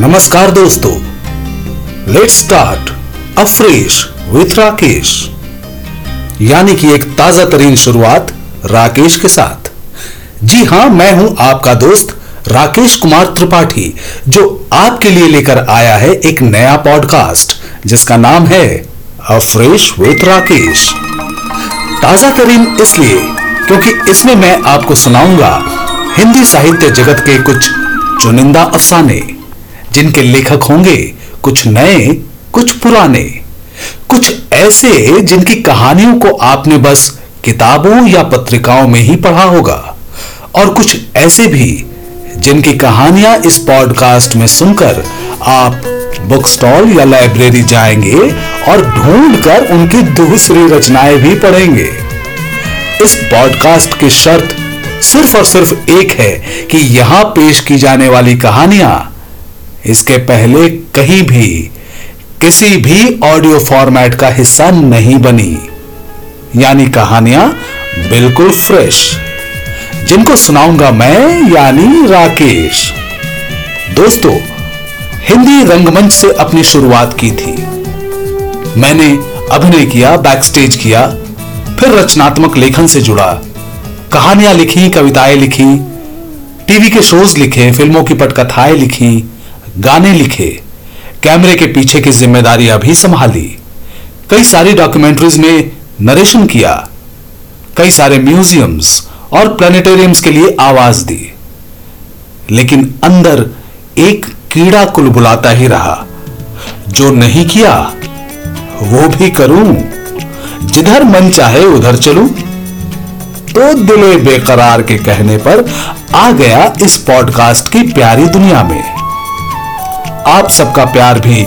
नमस्कार दोस्तों। Let's start afresh with Rakesh यानी कि एक ताज़ा तरीन शुरुआत राकेश के साथ। जी हाँ, मैं हूँ आपका दोस्त राकेश कुमार त्रिपाठी, जो आपके लिए लेकर आया है एक नया पॉडकास्ट जिसका नाम है अफ्रेश विथ राकेश ताज़ा तरीन इसलिए क्योंकि इसमें मैं आपको सुनाऊँगा हिंदी साहित्य जगत के कुछ चुनिंदा अफसाने। जिनके लेखक होंगे, कुछ नए, कुछ पुराने। कुछ ऐसे जिनकी कहानियों को आपने बस किताबों या पत्रिकाओं में ही पढ़ा होगा। और कुछ ऐसे भी जिनकी कहानियाँ इस पॉडकास्ट में सुनकर आप बुक स्टॉल या लाइब्रेरी जाएँगे और ढूंढकर उनकी दूसरी रचनाएँ भी पढ़ेंगे। इस पॉडकास्ट की शर्त सिर्फ़ और सिर्फ़ एक है कि यहाँ पेश की जाने वाली कहानियाँ इसके पहले कहीं भी, किसी भी ऑडियो फॉर्मेट का हिस्सा नहीं बनी। यानी कहानियाँ बिल्कुल फ्रेश। जिनको सुनाऊँगा मैं, यानी राकेश। दोस्तों, हिंदी रंगमंच से अपनी शुरुआत की थी। मैंने अभिनय किया बैकस्टेज किया, फिर रचनात्मक लेखन से जुड़ा। कहानियाँ लिखी, कविताएँ लिखी, टीवी के शोज़ लिखे, फ़िल्मों की पटकथाएँ लिखी गाने लिखे, कैमरे के पीछे की जिम्मेदारियाँ भी संभाली। कई सारी डॉक्यूमेंट्रीज में नरेशन किया। कई सारे म्यूजियम्स और प्लानिटेरियम्स के लिए आवाज़ दी। लेकिन अंदर एक कीड़ा कुल बुलाता ही रहा। जो नहीं किया, वो भी करूँ। जिधर मन चाहे उधर चलूँ। तो दिले बेकरार के कहने पर आ गया इस पॉडकास्ट की प्यारी दुनिया में। आप सबका प्यार भी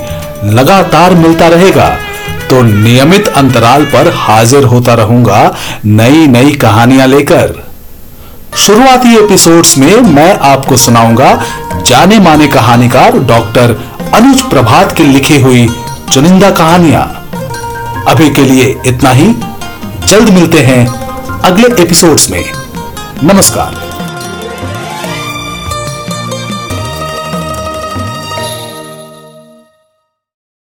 लगातार मिलता रहेगा। तो नियमित अंतराल पर हाजिर होता रहूँगा नई नई कहानियाँ लेकर। शुरुआती एपिसोड्स में मैं आपको सुनाऊँगा जाने माने कहानीकार डॉक्टर अनुज प्रभात की लिखी हुई चुनिंदा कहानियाँ। अभी के लिए इतना ही। जल्द मिलते हैं अगले एपिसोड्स में। नमस्कार।